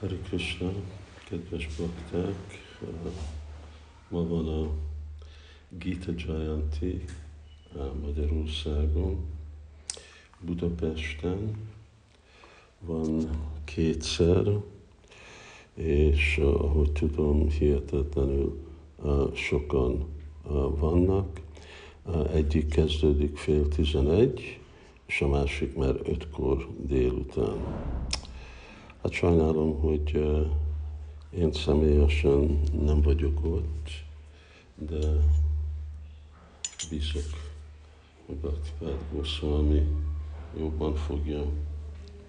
Hari Krishna, kedves bakták, ma van a Gita Jayanti Magyarországon, Budapesten, van kétszer, és ahogy tudom, hihetetlenül sokan vannak. Egyik kezdődik fél tizenegy, és a másik már ötkor délután. Hát sajnálom, hogy én személyesen nem vagyok ott, de bízok, hogy Bhaktivád Goswami jobban fogja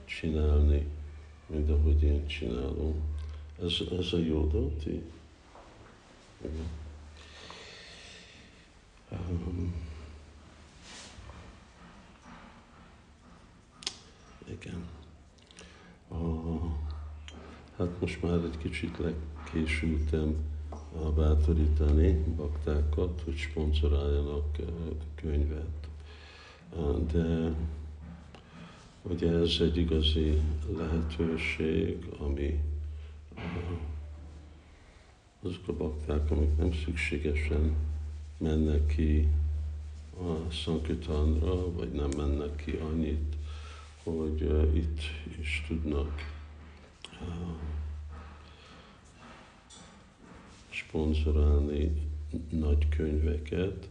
csinálni, mint ahogy én csinálom. Ez, ez a jó? Igen. Um, igen. Hát most már egy kicsit legkésültem bátorítani baktákat, hogy sponsoráljanak könyvet. De ugye ez egy igazi lehetőség, ami azok a bakták, amik nem szükségesen mennek ki a Sankütanra, vagy nem mennek ki annyit, hogy itt is tudnak szponzorálni nagy könyveket,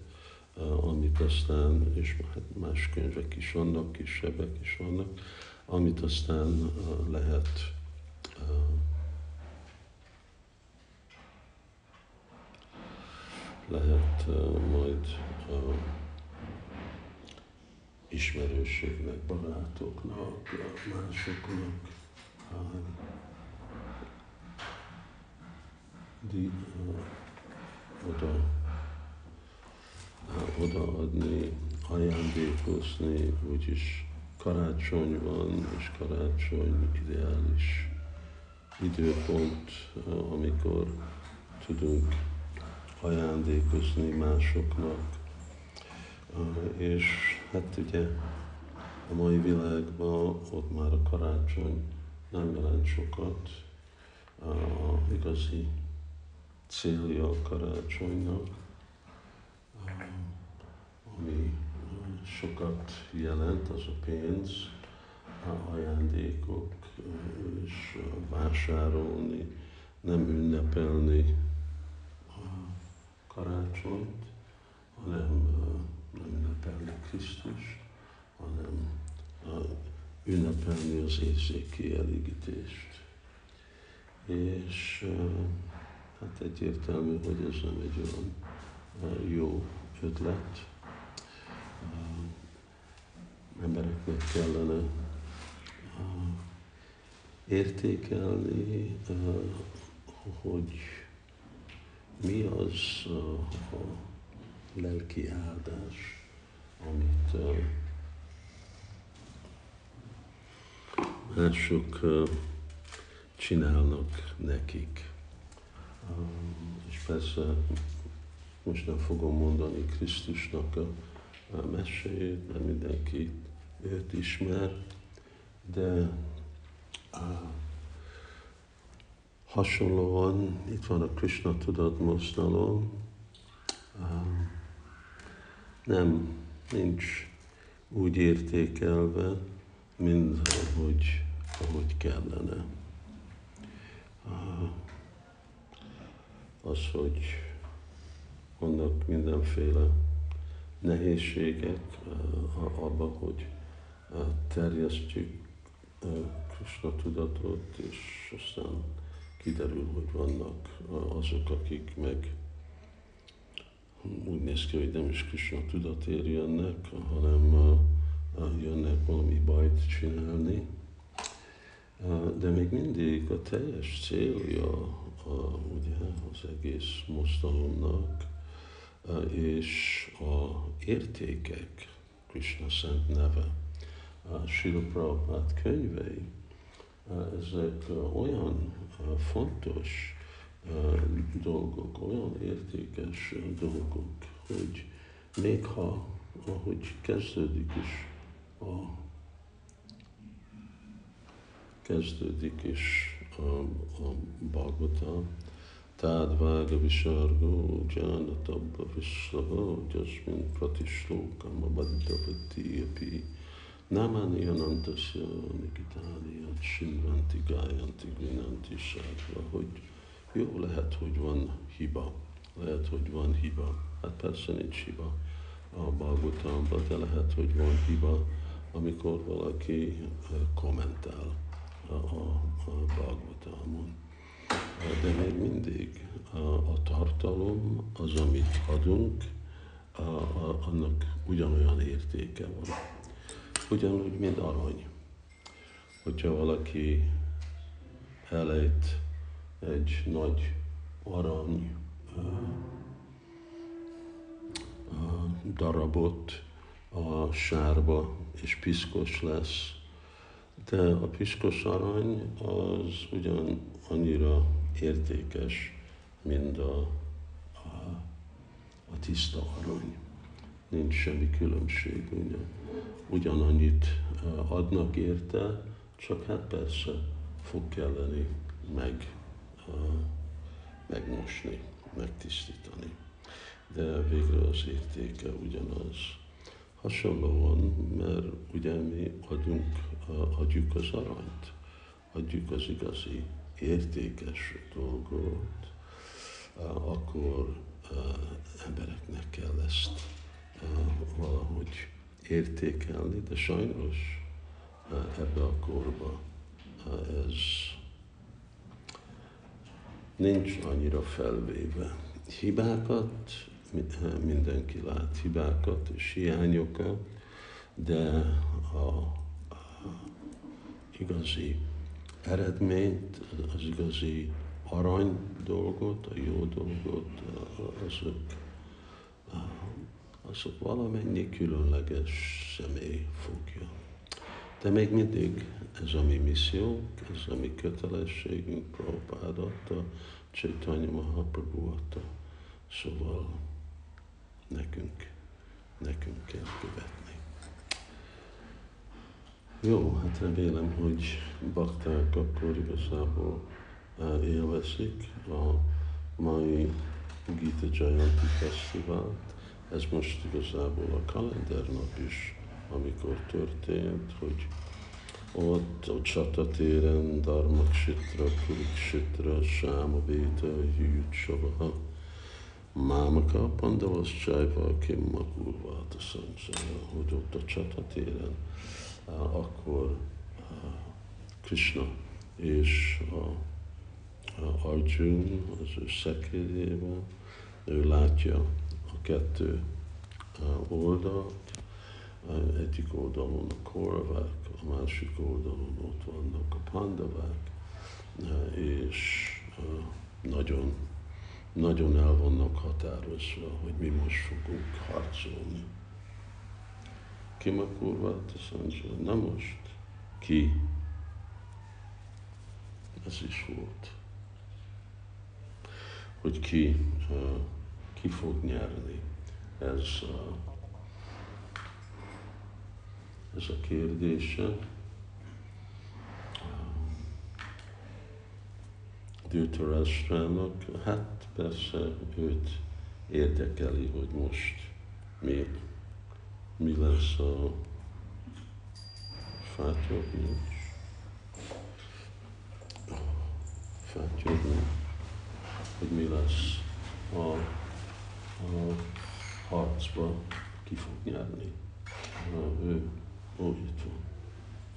amit aztán, és hát más könyvek is vannak, kisebbek is vannak, amit aztán lehet lehet majd ismerőségnek, barátoknak, másoknak di, oda, odaadni, ajándékozni, úgyis karácsony van, és karácsony ideális időpont, amikor tudunk ajándékozni másoknak. És hát ugye a mai világban ott már a karácsony nem jelent sokat. A igazi célja a karácsonynak, ami sokat jelent, az a pénz, a ajándékok, és vásárolni, nem ünnepelni a karácsonyt, hanem nem ünnepelni Krisztus, hanem ünnepelni az érzéki elégítést. És hát egyértelmű, hogy ez nem egy olyan jó ötlet. Embereknek kellene értékelni, hogy mi az a lelki áldás, amit mások csinálnak nekik. És persze most nem fogom mondani Krisztusnak a meséjét, mert mindenki őt ismer, de hasonlóan itt van a Krishna tudatmozdalom, nem, nincs úgy értékelve, mind ahogy, ahogy kellene. Az, hogy vannak mindenféle nehézségek abban, hogy terjesztjük Krishna tudatot, és aztán kiderül, hogy vannak azok, akik meg úgy néz ki, hogy nem is Krishna tudatért jönnek, hanem jönnek valami bajt csinálni, de még mindig a teljes célja a, ugye, az egész mozdalomnak, és a értékek, Krishna szent neve, a Prabhupád könyvei, ezek olyan fontos dolgok, olyan értékes dolgok, hogy még ha, ahogy kezdődik is a kezdődik is a, a Bhagavatam, Tádvága visargó, Janatabba Vissaha, Jasmin Pratislókam, a Baddhavati api, Namani Anantasya, Nikitánia, Simranti, Gájanti, Gvinanti, Sátva, hogy jó, lehet, hogy van hiba, lehet, hogy van hiba. Hát persze nincs hiba. A Bhagavatamban, de lehet, hogy van hiba, amikor valaki kommentál a, a, a Bhagavatamon de még mindig a, a tartalom, az, amit adunk, a, a, annak ugyanolyan értéke van. Ugyanúgy, mint arany. Hogyha valaki elejt egy nagy arany uh, uh, darabot a sárba, és piszkos lesz, de a piszkos arany az ugyan annyira értékes, mint a, a, a tiszta arany. Nincs semmi különbség, ugye? Ugyanannyit adnak érte, csak hát persze fog kelleni meg, megmosni, megtisztítani. De végre az értéke ugyanaz. Hasonlóan, mert ugye mi adunk, adjuk az aranyt, adjuk az igazi értékes dolgot, akkor embereknek kell ezt valahogy értékelni, de sajnos ebbe a korba ez nincs annyira felvéve. Hibákat mindenki lát, hibákat és hiányokat, de a, a igazi eredményt, az igazi arany dolgot, a jó dolgot, azok, azok valamennyi különleges személy fogja. De még mindig ez a mi missziónk, ez a mi kötelességünk, Prabhupád adta, Chaitanya Mahaprabhu adta. Szóval nekünk, nekünk kell követni. Jó, hát remélem, hogy bakták akkor igazából élvezik a mai Gita Jayanti Fesztivált. Ez most igazából a kalendernap is, amikor történt, hogy ott a csatatéren Dharmaksitra, Kuriksitra, Sáma Véta, Jűt Savaha, Mámaka, Pandavas Csajva, Kim Makurvát, a hogy ott a csatatéren akkor Krishna és a, a Arjun az ő szekérjében, ő látja a kettő oldalt, egyik oldalon a koravák, a másik oldalon ott vannak a pandavák, és nagyon, nagyon el vannak határozva, hogy mi most fogunk harcolni. Ki a kurvát Sanjay? Na most, ki? Ez is volt. Hogy ki, uh, ki fog nyerni. Ez, uh, ez a kérdése. Dhritarashtranak, hát persze őt érdekeli, hogy most mi mi lesz a fátyogni. Fátyogni, hogy mi lesz a, a harcba, ki fog nyerni. Ő, ó, itt van,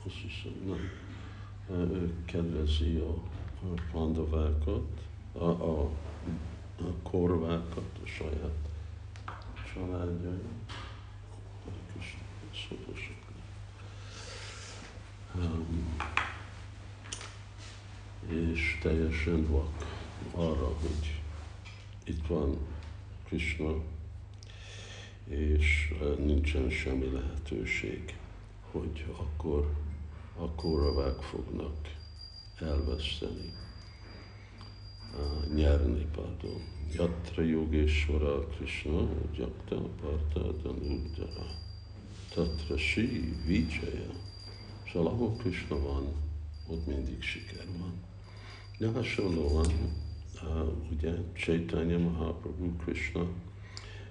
azt hiszem, nem. Ő kedvezi a, a pandavákat, a, a, a korvákat, a saját családjait szólósoknak. Um, és teljesen vak arra, hogy itt van Krishna, és nincsen semmi lehetőség, hogy akkor, a fognak elveszteni, nyerni, pardon. Yatra Yogeshwara Krishna, Jakta Parta Danudara. Tatra Sri Vijaya. És ahol Krishna van, ott mindig siker van. De hasonlóan, ugye Chaitanya Mahaprabhu Krishna,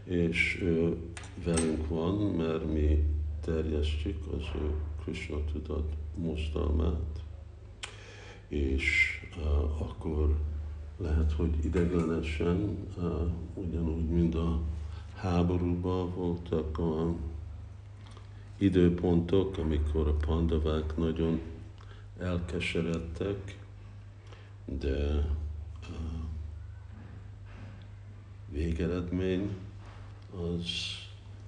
és ő velünk van, mert mi terjesztjük az ő Krishna tudat mozdalmát, és uh, akkor lehet, hogy ideglenesen, uh, ugyanúgy, mint a háborúban voltak a időpontok, amikor a pandavák nagyon elkeseredtek, de uh, végeredmény az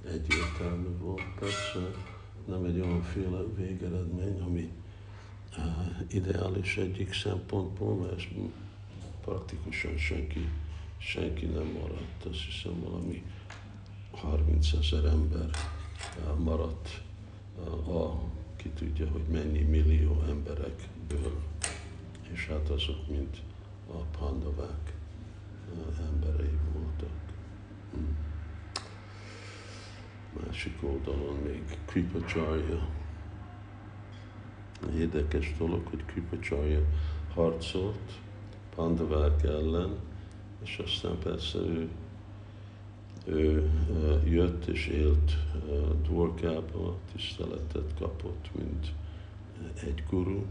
egyértelmű volt. Persze nem egy olyanféle végeredmény, ami ideális egyik szempontból, mert praktikusan senki, senki nem maradt. Azt hiszem valami 30 ezer ember maradt, a, ki tudja, hogy mennyi millió emberekből, és hát azok, mint a pandavák emberei voltak. Hmm. Másik oldalon még Kripacharya. Érdekes dolog, hogy Kripacharya harcolt Pandavák ellen, és aztán persze ő, ő jött és élt Dvorkába, tiszteletet kapott, mint egy guru,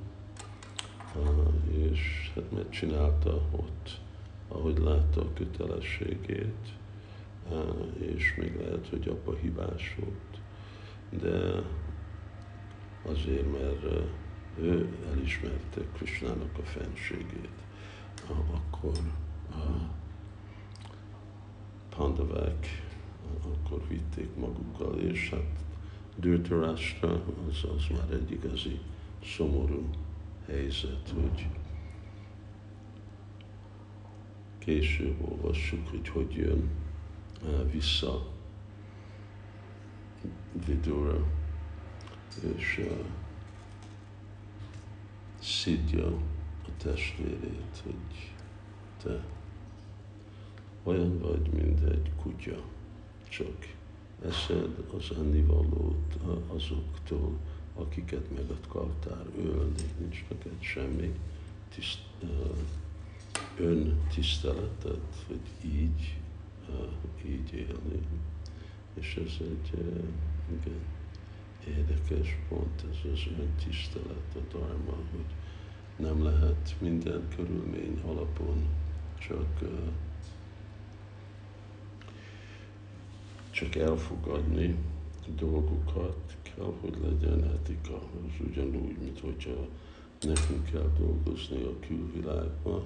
és hát megcsinálta ott, ahogy látta a kötelességét, és még lehet, hogy abba hibás volt, de azért, mert ő elismerte Krishnának a fenségét, akkor a pandavák akkor vitték magukkal, és hát Dhritarashtra az, az már egy igazi szomorú helyzet, hogy később olvassuk, hogy hogy jön vissza Vidura, és uh, szidja a testvérét, hogy te olyan vagy, mint egy kutya, csak eszed az ennivalót azoktól, akiket meg akartál ölni, nincs neked semmi tiszt, öntiszteleted, hogy így így élni. És ez egy igen, érdekes pont, ez az öntisztelet, a dharma, hogy nem lehet minden körülmény alapon csak, csak elfogadni dolgokat, kell, hogy legyen etika. Ez ugyanúgy, mint hogyha nekünk kell dolgozni a külvilágban.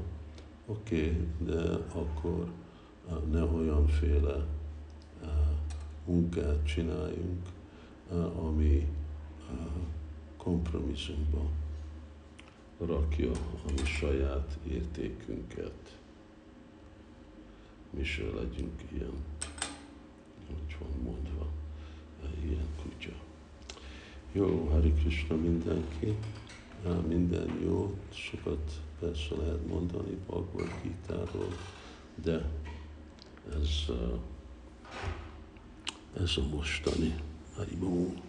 Oké, okay, de akkor ne olyanféle munkát csináljunk, ami kompromisszumba rakja a mi saját értékünket. Mi se legyünk ilyen, hogy van mondva, ilyen kutya. Jó, Hari Krishna mindenki, minden jó, sokat persze lehet mondani Bhagavad Gita-ról, de ez, ez a mostani Allez, bon.